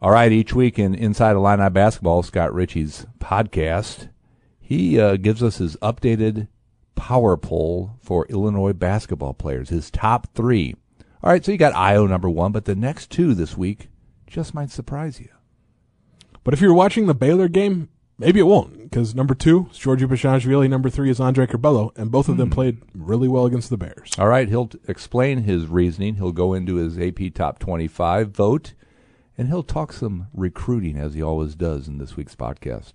All right, each week in Inside Illini Basketball, Scott Richey's podcast, he uh, gives us his updated power poll for Illinois basketball players, his top three. All right, so you got Ayo number one, but the next two this week just might surprise you. But if you're watching the Baylor game, maybe it won't, because number two is Giorgi Bezhanishvili, number three is Andre Curbelo, and both of them played really well against the Bears. All right, he'll t- explain his reasoning. He'll go into his AP Top 25 vote, and he'll talk some recruiting as he always does in this week's podcast.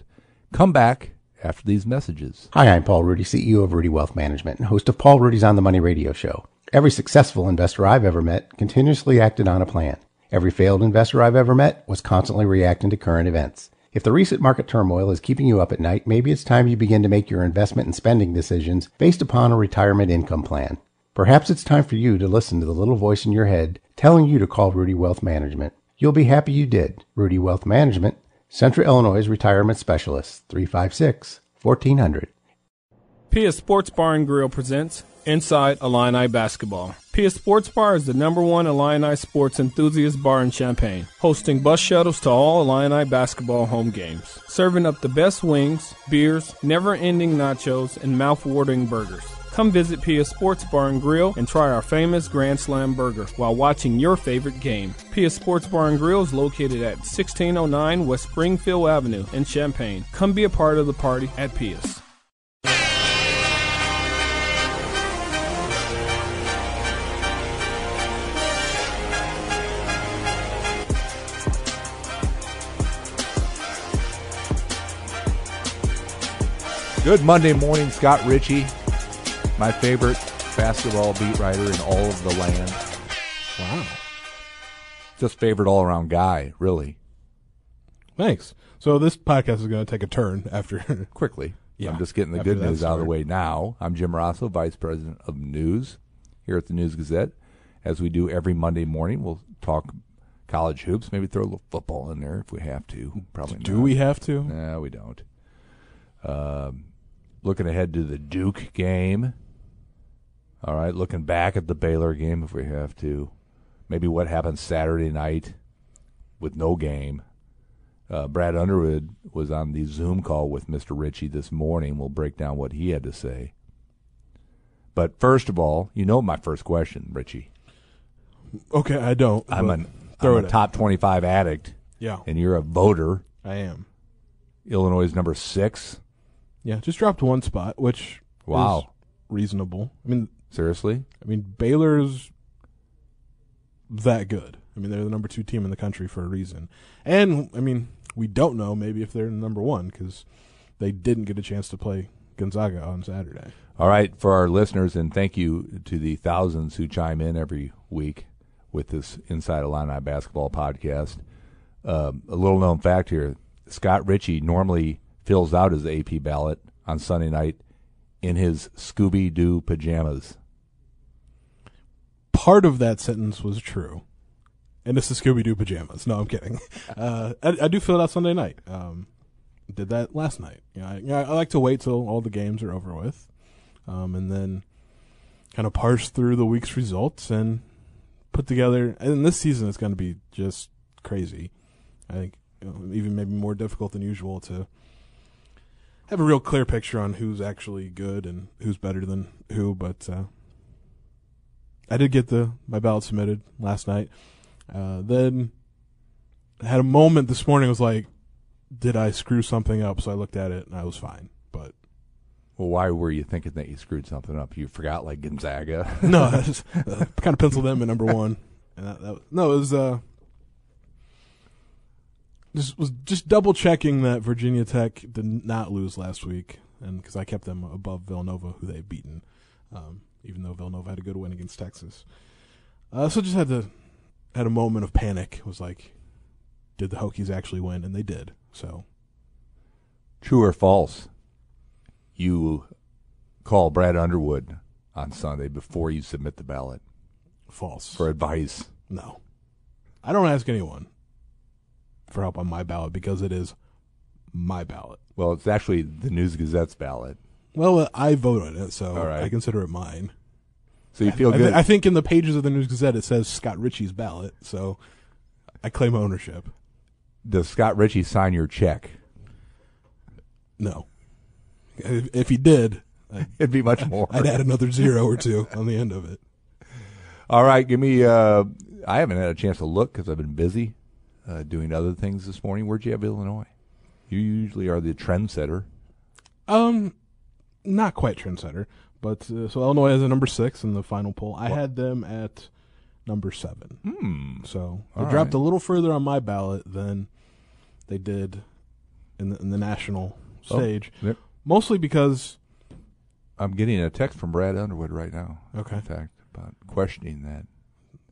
Come back after these messages. Hi, I'm Paul Rudy, CEO of Rudy Wealth Management and host of Paul Rudy's On the Money radio show. Every successful investor I've ever met continuously acted on a plan. Every failed investor I've ever met was constantly reacting to current events. If the recent market turmoil is keeping you up at night, maybe it's time you begin to make your investment and spending decisions based upon a retirement income plan. Perhaps it's time for you to listen to the little voice in your head telling you to call Rudy Wealth Management. You'll be happy you did. Rudy Wealth Management, Central Illinois Retirement Specialist, 356 1400. Pia Sports Bar and Grill presents Inside Illini Basketball. Pia Sports Bar is the number one Illini sports enthusiast bar in Champaign, hosting bus shuttles to all Illini basketball home games, serving up the best wings, beers, never-ending nachos, and mouth-watering burgers. Come visit Pia Sports Bar and Grill and try our famous Grand Slam burger while watching your favorite game. Pia Sports Bar and Grill is located at 1609 West Springfield Avenue in Champaign. Come be a part of the party at Pia's. Good Monday morning, Scott Richey, my favorite basketball beat writer in all of the land. Wow. Just favorite all around guy, really. Thanks. So this podcast is going to take a turn after. Quickly. Yeah, I'm just getting the good news out of the way now. I'm Jim Rossow, Vice President of News here at the News Gazette. As we do every Monday morning, we'll talk college hoops, maybe throw a little football in there if we have to. Probably Do not. we have to? No, we don't. Um, looking ahead to the Duke game. All right, looking back at the Baylor game if we have to. Maybe what happened Saturday night with no game. Uh, Brad Underwood was on the Zoom call with Mr. Richey this morning. We'll break down what he had to say. But first of all, you know my first question, Richey. Okay, I don't. I'm an throw I'm a top 25 addict, Yeah, and you're a voter. I am. Illinois is number six. Yeah, just dropped one spot, which Wow. is reasonable. I mean, Seriously? I mean Baylor's that good. I mean, they're the number two team in the country for a reason. And I mean, we don't know maybe if they're number one because they didn't get a chance to play Gonzaga on Saturday. All right, for our listeners, and thank you to the thousands who chime in every week with this Inside Illini basketball podcast. Um, a little known fact here Scott Richey normally fills out his AP ballot on Sunday night in his Scooby Doo pajamas. Part of that sentence was true. And this is Scooby Doo pajamas. No, I'm kidding. Uh, I, I do fill it out Sunday night. Um, did that last night. You know, I, you know, I like to wait till all the games are over with, um, and then kind of parse through the week's results and put together. And this season is going to be just crazy. I think you know, even maybe more difficult than usual to have a real clear picture on who's actually good and who's better than who. But uh, I did get the my ballot submitted last night. Uh, then I had a moment this morning. I was like, did I screw something up? So I looked at it and I was fine. But Well, why were you thinking that you screwed something up? You forgot like Gonzaga. no, I just uh, kind of penciled them at number one. And that, that no, it was uh, just was just double checking that Virginia Tech did not lose last week, and because I kept them above Villanova, who they've beaten, um, even though Villanova had a good win against Texas. Uh, so just had to had a moment of panic. It was like, did the Hokies actually win? And they did. So True or false? You call Brad Underwood on Sunday before you submit the ballot false. for advice. No. I don't ask anyone for help on my ballot because it is my ballot. Well, it's actually the News Gazette's ballot. Well, uh, I vote on it, so All right. I consider it mine. So you feel I, good. th- I think in the pages of the News Gazette it says Scott Richey's ballot, so I claim ownership. Does Scott Richey sign your check? No. If, if he did, I'd, It'd be much more. I'd add another zero or two on the end of it. All right, give me. Uh, I haven't had a chance to look because I've been busy uh, doing other things this morning. Where'd you have Illinois? You usually are the trendsetter. Um, not quite trendsetter, but uh, so Illinois is a number six in the final poll. I What? had them at number seven. Hmm. So they All dropped right. a little further on my ballot than they did in the, in the national Oh, stage. yep. Mostly because I'm getting a text from Brad Underwood right now. okay, In fact, about questioning that.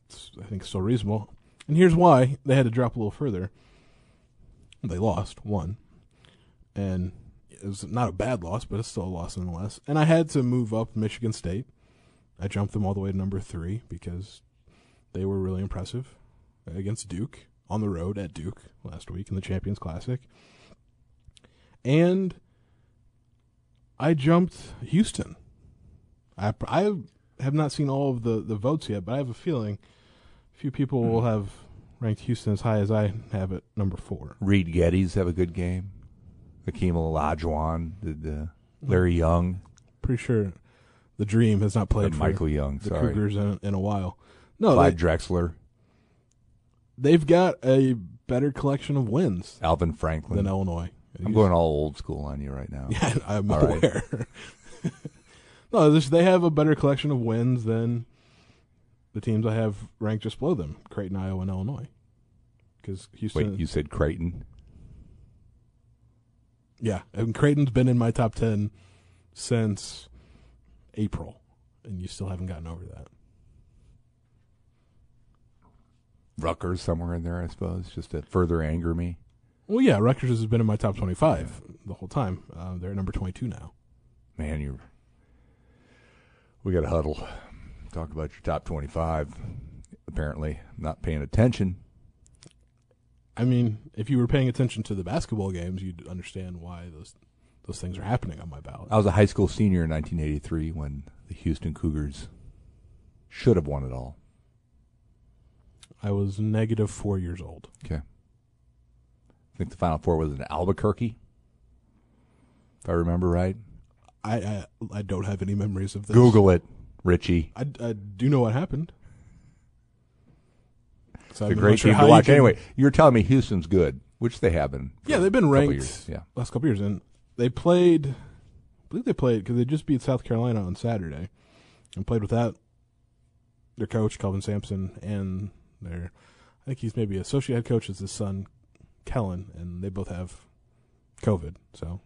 it's, I think still reasonable. And here's why they had to drop a little further. They lost one, and it was not a bad loss, but it's still a loss nonetheless. And I had to move up Michigan State. I jumped them all the way to number three because they were really impressive against Duke on the road at Duke last week in the Champions Classic. And I jumped Houston. I I have not seen all of the, the votes yet, but I have a feeling a few people hmm. will have ranked Houston as high as I have at number four. Reid Gettys have a good game. Hakeem Olajuwon did. Uh, Larry Young, Pretty sure the Dream has not played for Michael Young. the Sorry, Cougars in, in a while. No, Clyde they, Drexler, they've got a better collection of wins Alvin Franklin. than Illinois. I'm going all old school on you right now. Yeah, I'm All right. aware. no, this, they have a better collection of wins than the teams I have ranked just below them: Creighton, Iowa, and Illinois. Because Houston, Wait, you said Creighton? Yeah, and Creighton's been in my top ten since April, and you still haven't gotten over that. Rutgers somewhere in there, I suppose, just to further anger me. Well, yeah, Rutgers has been in my top twenty-five the whole time. Uh, they're at number twenty-two now. Man, you we got to huddle. Talk about your top 25. Apparently, not paying attention. I mean, if you were paying attention to the basketball games, you'd understand why those those things are happening on my ballot. I was a high school senior in 1983 when the Houston Cougars should have won it all. I was negative four years old. Okay. I think the Final Four was in Albuquerque, if I remember right. I I, I don't have any memories of this. Google it, Richey. I, I do know what happened. So It's a great sure team to you watch. can- Anyway, you're telling me Houston's good, which they have been. Yeah, they've been ranked years. Yeah. last couple years, and they played. I believe they played because they just beat South Carolina on Saturday, and played without their coach Kelvin Sampson and their. I think he's maybe associate head coach is his son, Kellen, and they both have COVID. So,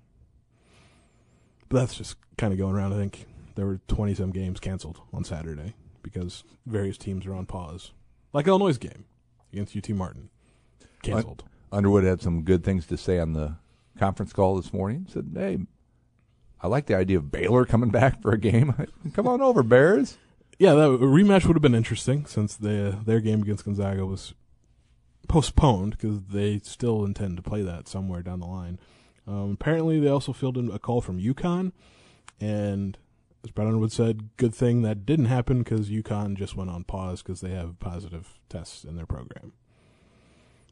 but that's just kind of going around. I think there were twenty some games canceled on Saturday because various teams are on pause, like Illinois' game against UT Martin, canceled. Underwood had some good things to say on the conference call this morning. Said, "Hey, I like the idea of Baylor coming back for a game. Come on over, Bears." Yeah, that a rematch would have been interesting since the their game against Gonzaga was postponed because they still intend to play that somewhere down the line. Um, apparently, they also fielded a call from UConn, and as Brad Underwood said, good thing that didn't happen because UConn just went on pause because they have positive tests in their program.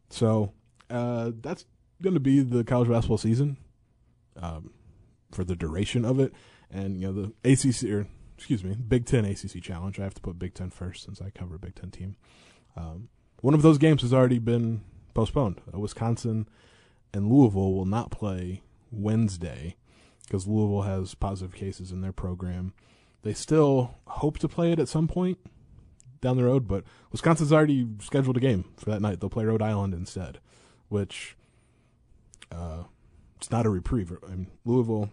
So uh, that's going to be the college basketball season um, for the duration of it, and you know the ACC or excuse me, Big Ten ACC challenge. I have to put Big Ten first since I cover a Big Ten team. Um, one of those games has already been postponed. Uh, Wisconsin and Louisville will not play Wednesday because Louisville has positive cases in their program. They still hope to play it at some point down the road, but Wisconsin's already scheduled a game for that night. They'll play Rhode Island instead, which uh, it's not a reprieve. I mean, Louisville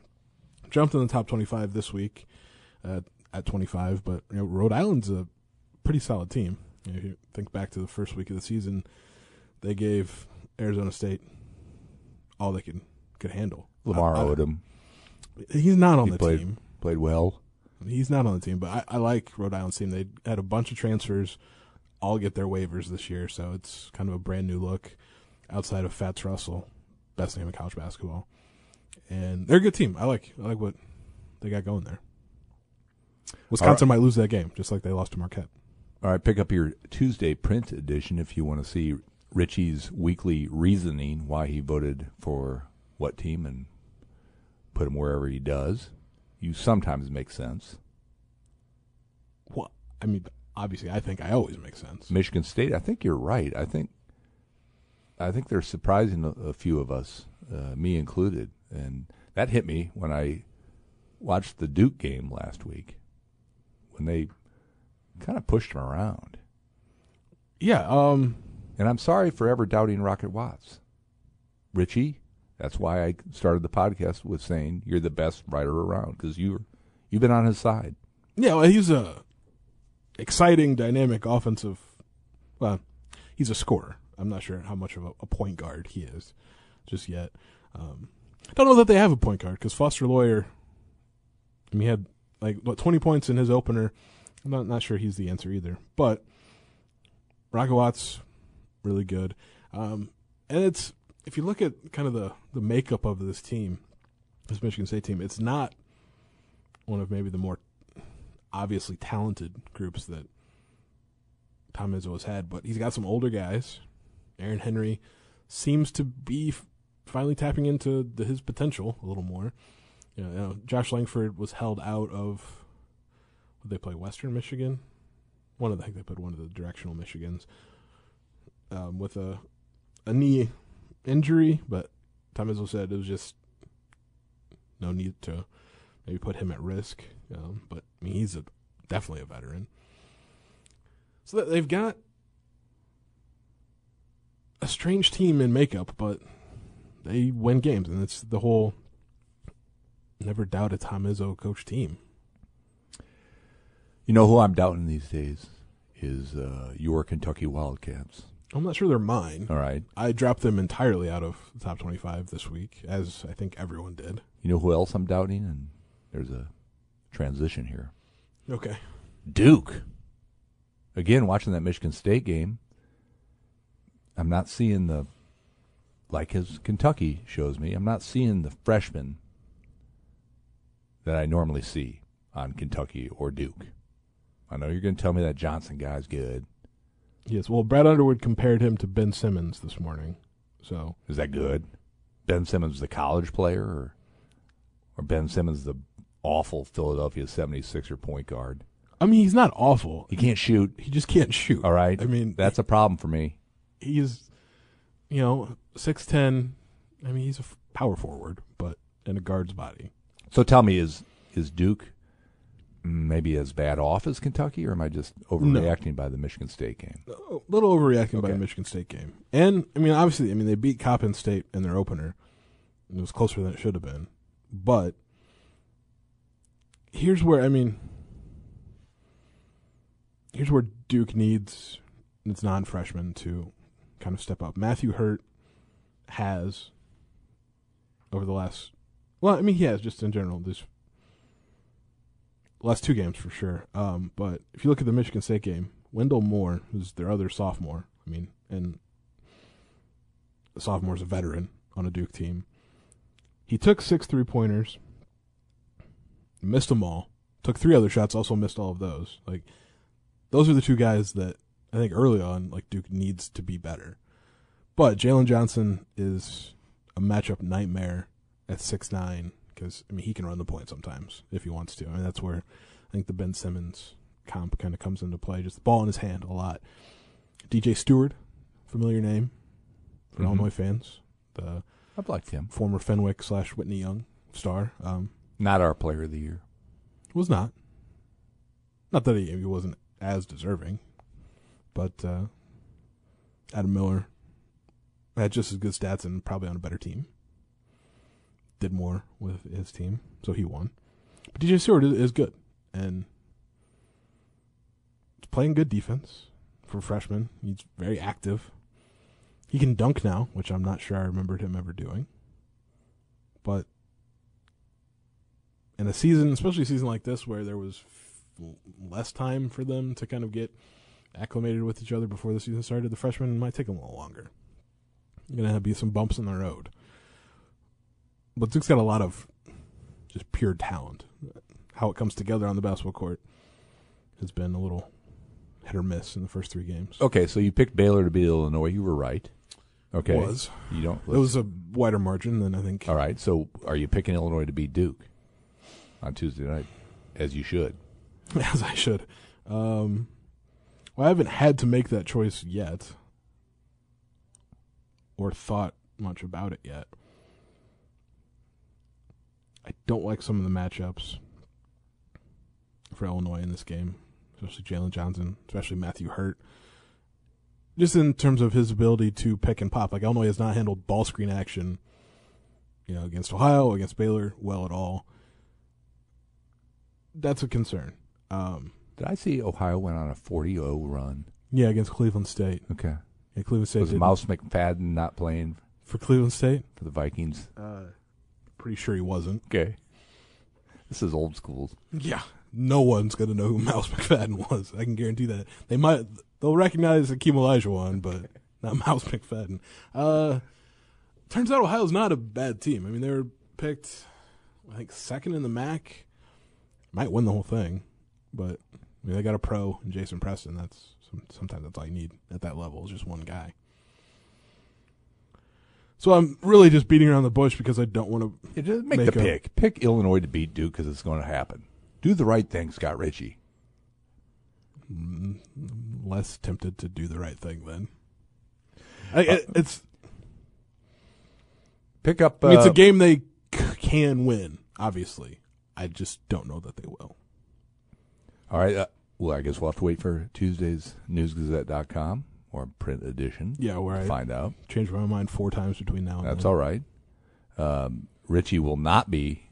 jumped in the top 25 this week at, at 25, but you know, Rhode Island's a pretty solid team. You know, if you think back to the first week of the season, they gave Arizona State all they could could handle. Lamar I- I- Odom He's not on He the played- team. played well. He's not on the team, but I, I like Rhode Island's team. They had a bunch of transfers, all get their waivers this year, so it's kind of a brand new look outside of Fats Russell, best name in college basketball. And they're a good team. I like I like what they got going there. Wisconsin might lose that game, just like they lost to Marquette. All right, pick up your Tuesday print edition if you want to see Richey's weekly reasoning why he voted for what team and put him wherever he does. You sometimes make sense. Well, I mean, obviously, I think I always make sense. Michigan State, I think you're right. I think I think they're surprising a, a few of us, uh, me included, and that hit me when I watched the Duke game last week when they kind of pushed him around. Yeah. Um. And I'm sorry for ever doubting Rocket Watts. Richey, that's why I started the podcast with saying you're the best writer around because you you've been on his side. Yeah. Well, he's a exciting, dynamic offensive. Well, he's a scorer. I'm not sure how much of a, a point guard he is just yet. Um, I don't know that they have a point guard because Foster Loyer. I mean, he had like what 20 points in his opener. I'm not not sure he's the answer either, but Rocket Watts really good. Um, and it's if you look at kind of the the makeup of this team, this Michigan State team, it's not one of maybe the more obviously talented groups that Tom Izzo has had, but he's got some older guys. Aaron Henry seems to be finally tapping into the, his potential a little more. You know, you know, Josh Langford was held out of. Would they play Western Michigan? One of the, I think they put one of the directional Michigans um, with a a knee injury, but Tom Izzo said it was just no need to maybe put him at risk. Um, but I mean, he's a, definitely a veteran. So they've got a strange team in makeup, but they win games, and it's the whole never doubt a Tom Izzo coach team. You know who I'm doubting these days is uh, your Kentucky Wildcats. I'm not sure they're mine. All right. I dropped them entirely out of the top 25 this week, as I think everyone did. You know who else I'm doubting? And there's a transition here. Okay. Duke. Again, watching that Michigan State game, I'm not seeing the, like as Kentucky shows me, I'm not seeing the freshmen that I normally see on Kentucky or Duke. I know you're going to tell me that Johnson guy's good. Yes. Well, Brad Underwood compared him to Ben Simmons this morning. So Is that good? Ben Simmons, the college player, or, or Ben Simmons, the awful Philadelphia 76er point guard? I mean, he's not awful. He can't shoot. He just can't shoot. All right. I mean, that's a problem for me. he's, you know, six ten. I mean, he's a power forward, but in a guard's body. So tell me, is is Duke maybe as bad off as Kentucky, or am I just overreacting by the Michigan State game? A little overreacting by the Michigan State game, and I mean, obviously, I mean they beat Coppin State in their opener. It was closer than it should have been, but here's where I mean, here's where Duke needs its non-freshmen to kind of step up. Matthew Hurt has over the last, well, I mean, he has just in general this last two games for sure. Um, but if you look at the Michigan State game, Wendell Moore, who's their other sophomore, I mean, and the sophomore's a veteran on a Duke team. He took six three pointers, missed them all. Took three other shots, also missed all of those. Like, those are the two guys that I think early on, like Duke needs to be better. But Jalen Johnson is a matchup nightmare at six nine because I mean he can run the point sometimes if he wants to. I mean that's where I think the Ben Simmons comp kind of comes into play. Just the ball in his hand a lot. DJ Steward, familiar name for Mhm. Illinois fans. The I've liked him. former Fenwick slash Whitney Young star. Um, Not our player of the year. was not. Not that he, he wasn't as deserving, but uh, Adam Miller had just as good stats and probably on a better team. Did more with his team, so he won. But DJ Steward is, good and playing good defense for freshman. He's very active. He can dunk now, which I'm not sure I remembered him ever doing. But in a season, especially a season like this, where there was f- less time for them to kind of get acclimated with each other before the season started, the freshmen might take a little longer. You're Going to be some bumps in the road. But Duke's got a lot of just pure talent. How it comes together on the basketball court has been a little hit or miss in the first three games. Okay, so you picked Baylor to beat Illinois. You were right. Okay, Was. you don't? It was a wider margin than I think. all right. So are you picking Illinois to beat Duke on Tuesday night, as you should? as I should. Um, well, I haven't had to make that choice yet, or thought much about it yet. I don't like some of the matchups for Illinois in this game, especially Jalen Johnson, especially Matthew Hurt. Just in terms of his ability to pick and pop, like Illinois has not handled ball screen action, you know, against Ohio, against Baylor, well at all. That's a concern. Um, Did I see Ohio went on a 40-0 run? yeah, against Cleveland State. Okay. Yeah, Cleveland State Was did- Mouse McFadden not playing for Cleveland State. for the Vikings? Uh, pretty sure he wasn't. Okay. This is old school. Yeah, no one's gonna know who Mouse McFadden was. I can guarantee that. They might they'll recognize the Akeem Olajuwon, but not Mouse McFadden. Uh, turns out Ohio's not a bad team. I mean, they were picked, I think, second in the MAC. Might win the whole thing, but I mean, they got a pro in Jason Preston. That's sometimes that's all you need at that level is just one guy. So I'm really just beating around the bush because I don't want to Yeah, just make, Make the a- pick. Pick Illinois to beat Duke because it's going to happen. Do the right thing, Scott Richey. less tempted to do the right thing then. I, it, it's Pick up. I mean, it's a uh, game they c- can win. Obviously, I just don't know that they will. All right. Uh, well, I guess we'll have to wait for Tuesday's newsgazette.com or print edition. Yeah, where I find out. changed my mind four times between now and That's then. all right. Um, Richey will not be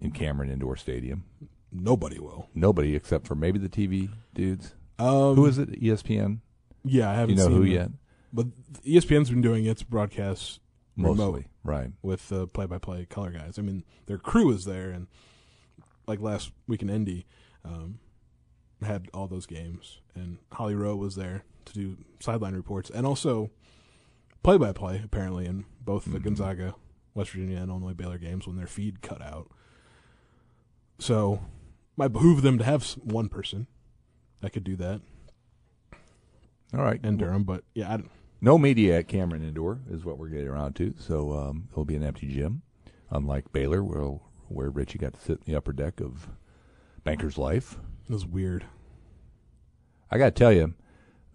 in Cameron Indoor Stadium. Nobody will. Nobody except for maybe the TV dudes. Um, Who is it? ESPN. Yeah, I haven't you know seen who them. yet? But ESPN's been doing its broadcasts Mostly, remote right? with the play-by-play color guys. I mean, their crew is there, and like last week in Indy, um, had all those games, and Holly Rowe was there to do sideline reports and also play-by-play apparently in both the Mhm. Gonzaga, West Virginia, and Illinois Baylor games when their feed cut out. So, might behoove them to have one person that could do that All right. in Durham, but yeah, I, No media at Cameron Indoor is what we're getting around to. So um, it'll be an empty gym, unlike Baylor, where where Richey got to sit in the upper deck of Banker's Life. It was weird. I got to tell you,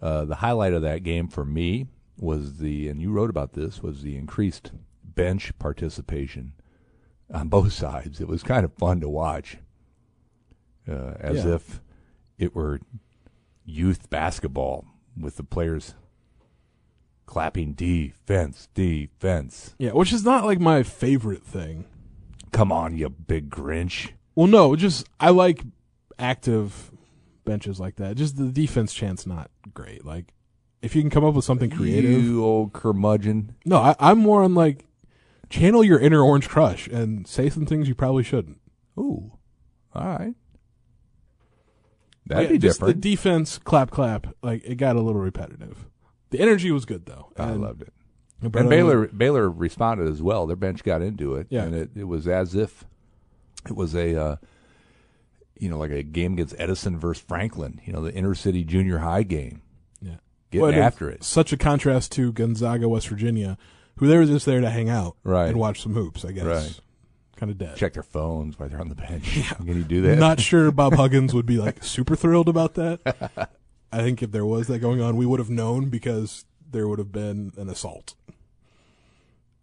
uh, the highlight of that game for me was the, and you wrote about this, was the increased bench participation on both sides. It was kind of fun to watch, uh, as Yeah. if it were youth basketball with the players clapping defense, defense. Yeah, which is not like my favorite thing. Come on, you big Grinch. Well, no, just I like active benches like that. Just the defense chance not great. Like if you can come up with something creative. You old curmudgeon. No, I, I'm more on like channel your inner Orange Crush and say some things you probably shouldn't. Ooh. All right. That'd Yeah, be just different. The defense clap clap like it got a little repetitive. The energy was good though. I And- loved it. but And Baylor Baylor responded as well. Their bench got into it, Yeah. and it, it was as if it was a uh, you know like a game against Edison versus Franklin. You know the inner city junior high game, Yeah. getting Well, after it. Such a contrast to Gonzaga, West Virginia, who they were just there to hang out Right. and watch some hoops. I guess. Right. Kind of dead. Check their phones while they're on the bench. Can you do that? Not sure Bob Huggins would be like super thrilled about that. I think if there was that going on, we would have known because there would have been an assault.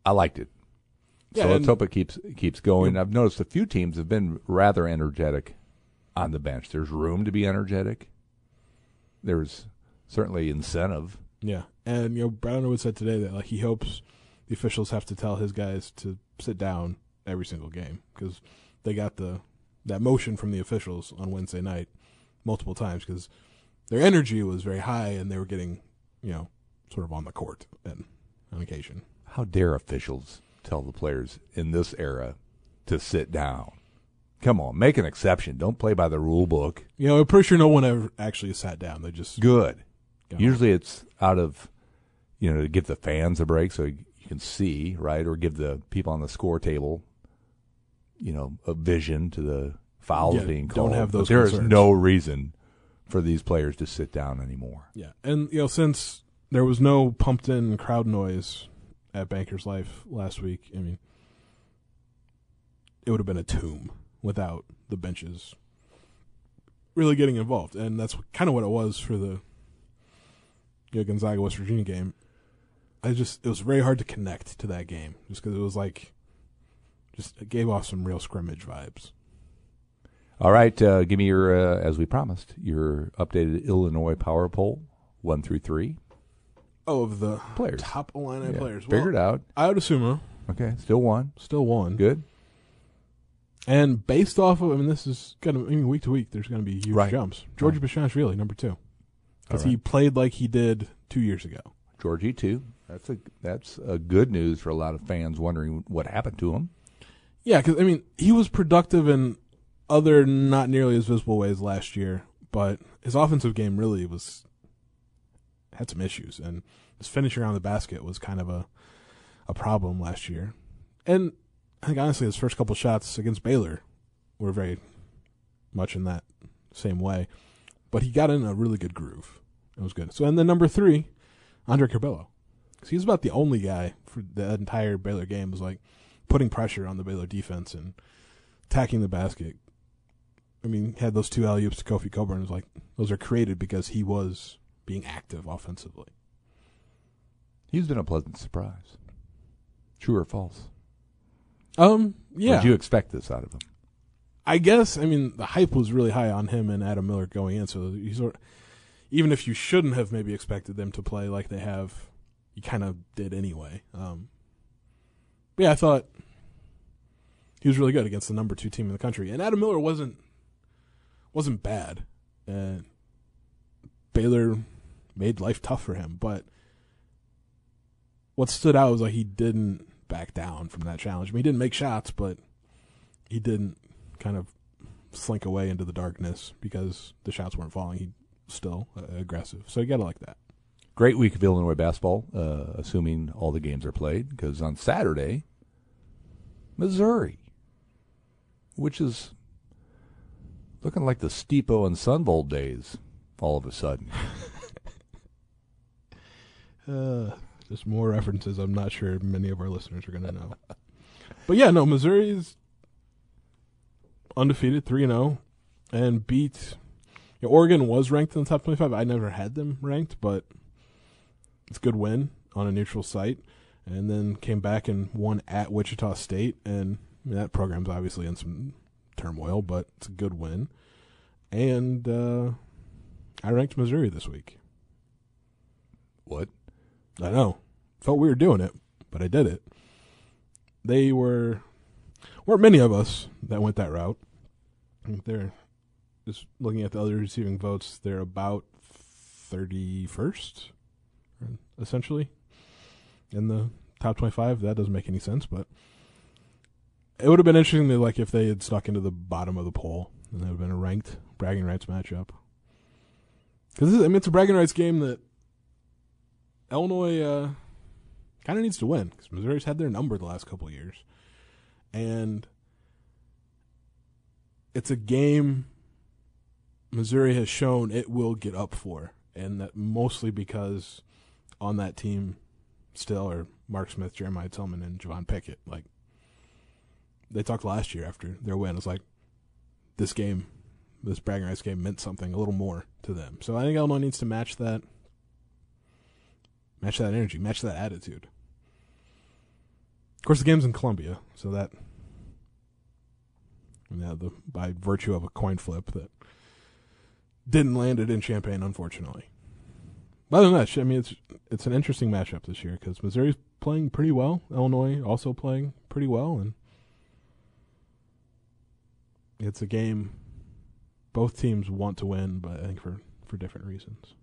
I liked it. Yeah, so let's hope it keeps keeps going. I've noticed a few teams have been rather energetic on the bench. There's room to be energetic. There's certainly incentive. Yeah, and you know Brad Underwood said today that like he hopes the officials have to tell his guys to sit down every single game because they got the that motion from the officials on Wednesday night multiple times because their energy was very high and they were getting you know sort of on the court and on occasion. How dare officials tell the players in this era to sit down? Come on, make an exception. Don't play by the rule book. You know, I'm pretty sure no one ever actually sat down. They just Good. go. Usually it's out of, you know, to give the fans a break so you can see, right? Or give the people on the score table, you know, a vision to the fouls Yeah, being don't called. have But those There is concerns. no reason for these players to sit down anymore. Yeah, and you know since there was no pumped in crowd noise at Bankers Life last week, I mean, it would have been a tomb without the benches really getting involved, and that's kind of what it was for the you know, Gonzaga West Virginia game. I just it was very hard to connect to that game just because it was like just it gave off some real scrimmage vibes. All right, uh, give me your, uh, as we promised, your updated Illinois power poll, one through three. Oh, of the Players. top Illini Yeah, players, Figured out. Ayo Dosunmu Okay, still one. still one. Good. And based off of, I mean, this is going to, I mean, week to week, there's going to be huge Right. jumps. Giorgi Bezhanishvili, number two. Because right. he played like he did two years ago. Georgie too. That's a that's a good news for a lot of fans wondering what happened to him. Yeah, because, I mean, he was productive in other not nearly as visible ways last year, but his offensive game really was, had some issues. And his finishing around the basket was kind of a, a problem last year. And I think, honestly, his first couple shots against Baylor were very much in that same way. But he got in a really good groove. It was good. So, and then number three, Andre Curbelo. Because he was about the only guy for the entire Baylor game was like putting pressure on the Baylor defense and attacking the basket. I mean, had those two alley oops to Kofi Cockburn. It was like those are created because he was being active offensively. He's been a pleasant surprise. True or false? Um, yeah, Did you expect this out of him? I guess. I mean, the hype was really high on him and Adam Miller going in. So you sort, even if you shouldn't have maybe expected them to play like they have, you kind of did anyway. Um, but yeah, I thought he was really good against the number two team in the country, and Adam Miller wasn't wasn't bad. And Baylor made life tough for him, but what stood out was like he didn't back down from that challenge. I mean, he didn't make shots, but he didn't kind of slink away into the darkness because the shots weren't falling. He still uh, aggressive, so you gotta like that. Great week of Illinois basketball, uh, assuming all the games are played. Because on Saturday, Missouri, which is looking like the Stipo and Sundvold days, all of a sudden. Uh, just more references. I'm not sure many of our listeners are gonna know. but yeah, no, Missouri's undefeated, three and zero, and beat. yeah, Oregon was ranked in the top 25. I never had them ranked, but it's a good win on a neutral site. And then came back and won at Wichita State, and I mean, that program's obviously in some turmoil, but it's a good win. And uh, I ranked Missouri this week. What? I know. Felt weird doing it, but I did it. They were weren't many of us that went that route. They're just looking at the other receiving votes, they're about thirty first, essentially, in the top twenty five. That doesn't make any sense, but it would have been interesting to like if they had stuck into the bottom of the poll and it would have been a ranked bragging rights matchup. Because I mean, it's a bragging rights game that Illinois uh, kind of needs to win because Missouri's had their number the last couple years, and it's a game Missouri has shown it will get up for, and that mostly because on that team still are Mark Smith, Jeremiah Tilmon, and Javon Pickett. Like they talked last year after their win, it's like this game, this bragging rights game meant something a little more to them. So I think Illinois needs to match that match that energy, match that attitude. Of course, the game's in Columbia, so that yeah, the by virtue of a coin flip that didn't land it in Champaign, unfortunately. But other than that, I mean, it's it's an interesting matchup this year because Missouri's playing pretty well, Illinois also playing pretty well, and it's a game both teams want to win, but I think for for different reasons.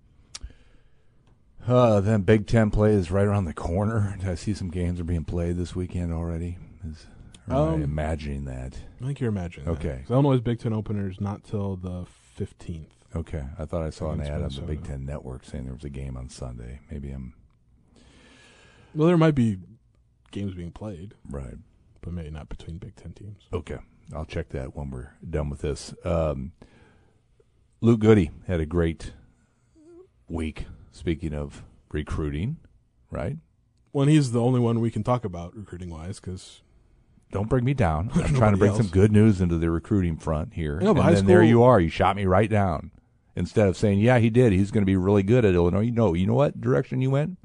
Uh, then Big Ten play is right around the corner. I see some games are being played this weekend already. Is, or am I Um, imagining that? I think you're imagining. Okay. Illinois' Big Ten opener is not till the fifteenth. Okay, I thought I saw an ad on the Big Ten Network saying there was a game on Sunday. Maybe I'm Well, there might be games being played, right. but maybe not between Big Ten teams. Okay, I'll check that when we're done with this. Um, Luke Goode had a great week. Speaking of recruiting, right? When he's the only one we can talk about recruiting wise, because Don't bring me down. I'm trying to bring else. some good news into the recruiting front here. No, and then there you are. You shot me right down. Instead of saying, "Yeah, he did. He's going to be really good at Illinois." You know, you know what direction you went?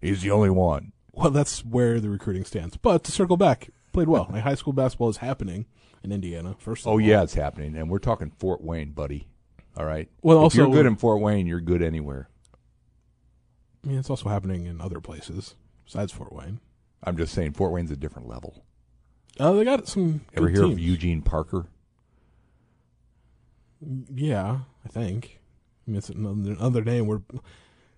He's the only one. well, that's where the recruiting stands. But to circle back, played well. Like high school basketball is happening in Indiana. First, of Oh all. yeah, it's happening, and we're talking Fort Wayne, buddy. All right. Well, if also you're good in Fort Wayne, you're good anywhere. I mean, it's also happening in other places besides Fort Wayne. I'm just saying, Fort Wayne's a different level. Uh, they got some. Ever hear of. Eugene Parker? Yeah, I think. I mean, it's another, another name. Where,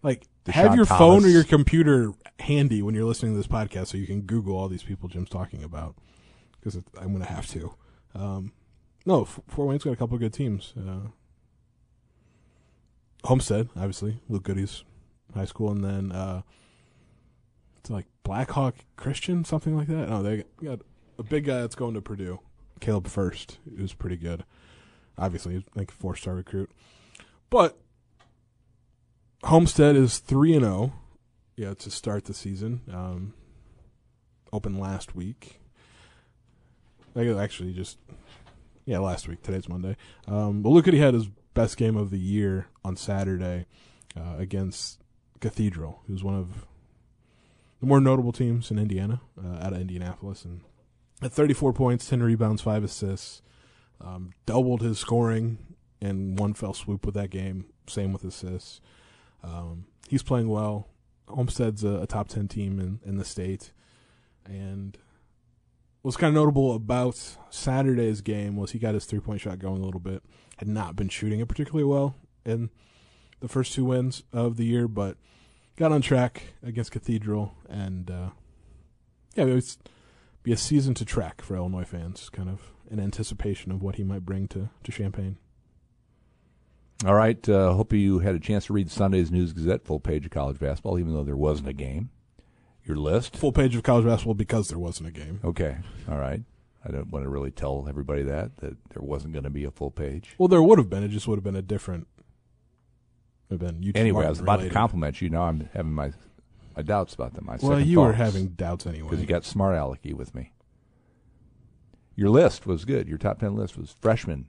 like, Deshaun have your Thomas. phone or your computer handy when you're listening to this podcast, so you can Google all these people Jim's talking about. Because I'm going to have to. Um, no, Fort Wayne's got a couple of good teams. Uh, Homestead, obviously, Luke Goode's high school, and then uh, it's like Blackhawk Christian, something like that. No, they got a big guy that's going to Purdue, Caleb Furst, who's pretty good. Obviously, like four star recruit, but Homestead is three and zero. Yeah, to start the season. Um, opened last week. Like actually just yeah, last week. Today's Monday. Um, but look at he had his best game of the year on Saturday uh, against Cathedral, who's one of the more notable teams in Indiana, uh, out of Indianapolis, and at 34 points, 10 rebounds, five assists, um, doubled his scoring in one fell swoop with that game. Same with assists. Um, he's playing well. Homestead's a, a top 10 team in, in the state, and what's kind of notable about Saturday's game was he got his three point shot going a little bit. Had not been shooting it particularly well in the first two wins of the year, but got on track against Cathedral, and uh, yeah, it was be a season to track for Illinois fans, kind of in anticipation of what he might bring to to Champaign. All right. Uh, hope you had a chance to read Sunday's News Gazette full page of college basketball, even though there wasn't a game. Your list. Full page of college basketball because there wasn't a game. Okay. All right. I don't want to really tell everybody that that there wasn't going to be a full page. Well, there would have been. It just would have been a different. Have been UT Anyway, I was about to compliment you. Now I'm having my my doubts about them. My Well, you were having doubts anyway. because you got smart alecky with me. Your list was good. Your top ten list was freshmen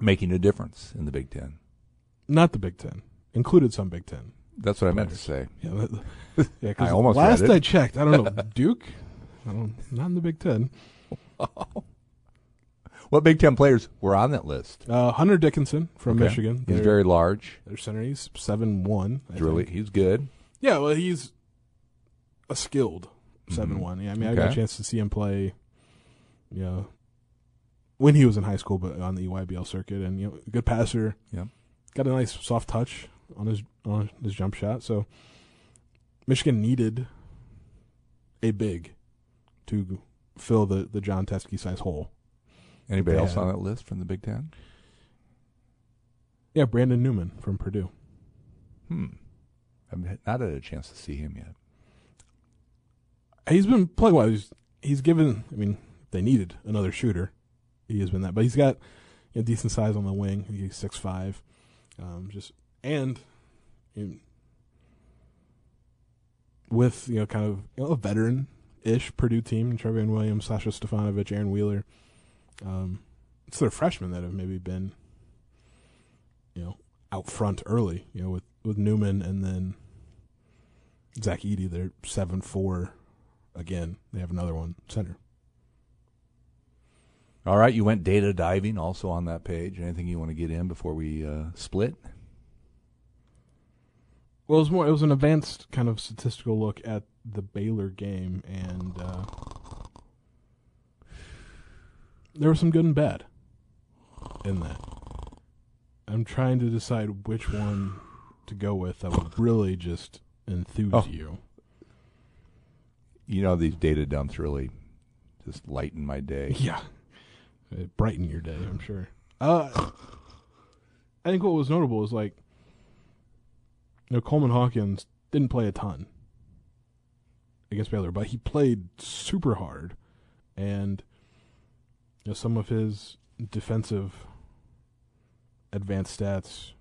making a difference in the Big Ten. Not the Big Ten. Included some Big Ten. That's what I meant to say. Yeah, yeah. I almost last. I checked, I don't know Duke. I don't. Not in the Big Ten. What Big Ten players were on that list? Uh, Hunter Dickinson from Okay. Michigan. He's Their- very large. Their center. He's seven one. He's really he's good. Yeah. Well, he's a skilled seven one. Yeah. I mean, I got a Mm-hmm. Chance to see him play. You know, when he was in high school, but on the EYBL circuit, and you know, good passer. Yeah, Got a nice soft touch on his on his jump shot. So Michigan needed a big to fill the the John Teske size hole. Anybody else on that list from the Big Ten? Yeah, Brandon Newman from Purdue. Hmm. I've not had a chance to see him yet. He's been playing well. He's he's given. I mean, they needed another shooter. He has been that, but he's got you know, decent size on the wing. He's six five, um, just and you know, with you know kind of you know, a veteran ish Purdue team: Trevion Williams, Sasha Stefanovic, Aaron Wheeler. Um, it's their freshmen that have maybe been you know out front early. You know with with Newman and then Zach Edey. They're seven four again. They have another one center. All right, you went data diving also on that page. Anything you want to get in before we uh, split? Well, it was more. It was an advanced kind of statistical look at the Baylor game, and uh, there was some good and bad in that. I'm trying to decide which one to go with that would really just enthuse Oh. you. You know these data dumps really just lighten my day. Yeah, it brightened your day, I'm sure. Uh, I think what was notable is like, you know, Coleman Hawkins didn't play a ton against Baylor, but he played super hard, and you know, some of his defensive advanced stats,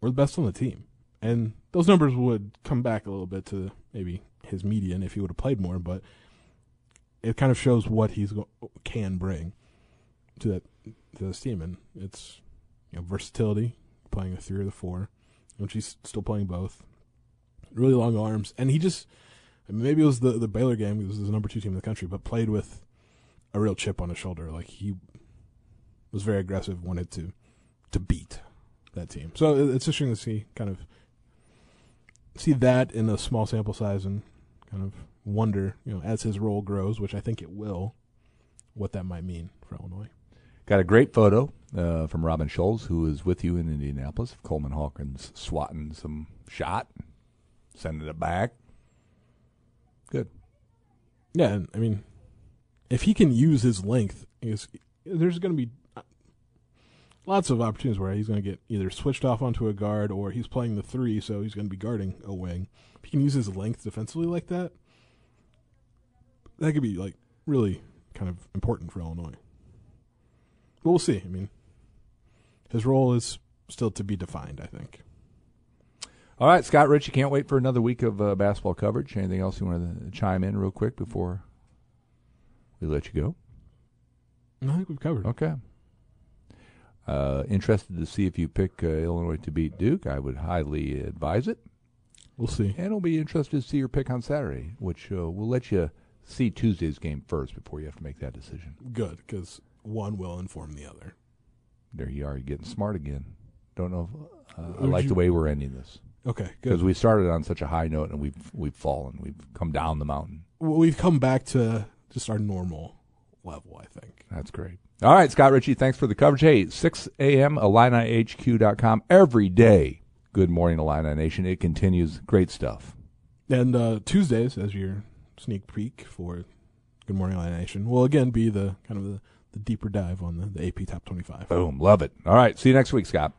were the best on the team. And those numbers would come back a little bit to maybe his median if he would have played more, but it kind of shows what he's go- can bring to that to this team, and it's you know versatility, playing a three or the four, which he's still playing both. Really long arms, and he just maybe it was the the Baylor game. He was the number two team in the country, but played with a real chip on his shoulder. Like he was very aggressive, wanted to to beat that team. So it's interesting to see kind of see that in a small sample size and kind of wonder, you know, as his role grows, which I think it will, what that might mean for Illinois. Got a great photo uh, from Robin Scholz, who is with you in Indianapolis, of Coleman Hawkins swatting some shot, sending it back. Good. Yeah, I mean, if he can use his length, is there's going to be uh, lots of opportunities where he's going to get either switched off onto a guard or he's playing the three, so he's going to be guarding a wing. If he can use his length defensively like that, that could be like really kind of important for Illinois. But we'll see. I mean, his role is still to be defined. I think. All right, Scott Rich, you can't wait for another week of uh, basketball coverage. Anything else you want to chime in real quick before we let you go? I think we've covered. it. Okay. Uh, interested to see if you pick uh, Illinois to beat Duke. I would highly advise it. We'll see. And it'll be interested to see your pick on Saturday, which uh, we'll let you see Tuesday's game first before you have to make that decision. Good because one will inform the other. There you are, you're getting smart again. Don't know. If, uh, I Would like you- the way we're ending this Okay, good. because we started on such a high note and we've we've fallen. We've come down the mountain. Well, we've come back to just our normal level, I think. That's great. All right, Scott Richey, thanks for the coverage. Hey, 6 a.m., IlliniHQ.com every day. Good morning, Illini Nation. It continues. Great stuff. And uh, Tuesdays, as your sneak peek for Good Morning Illini Nation, will again be the kind of the, the deeper dive on the, the AP Top 25. Boom. Love it. All right. See you next week, Scott.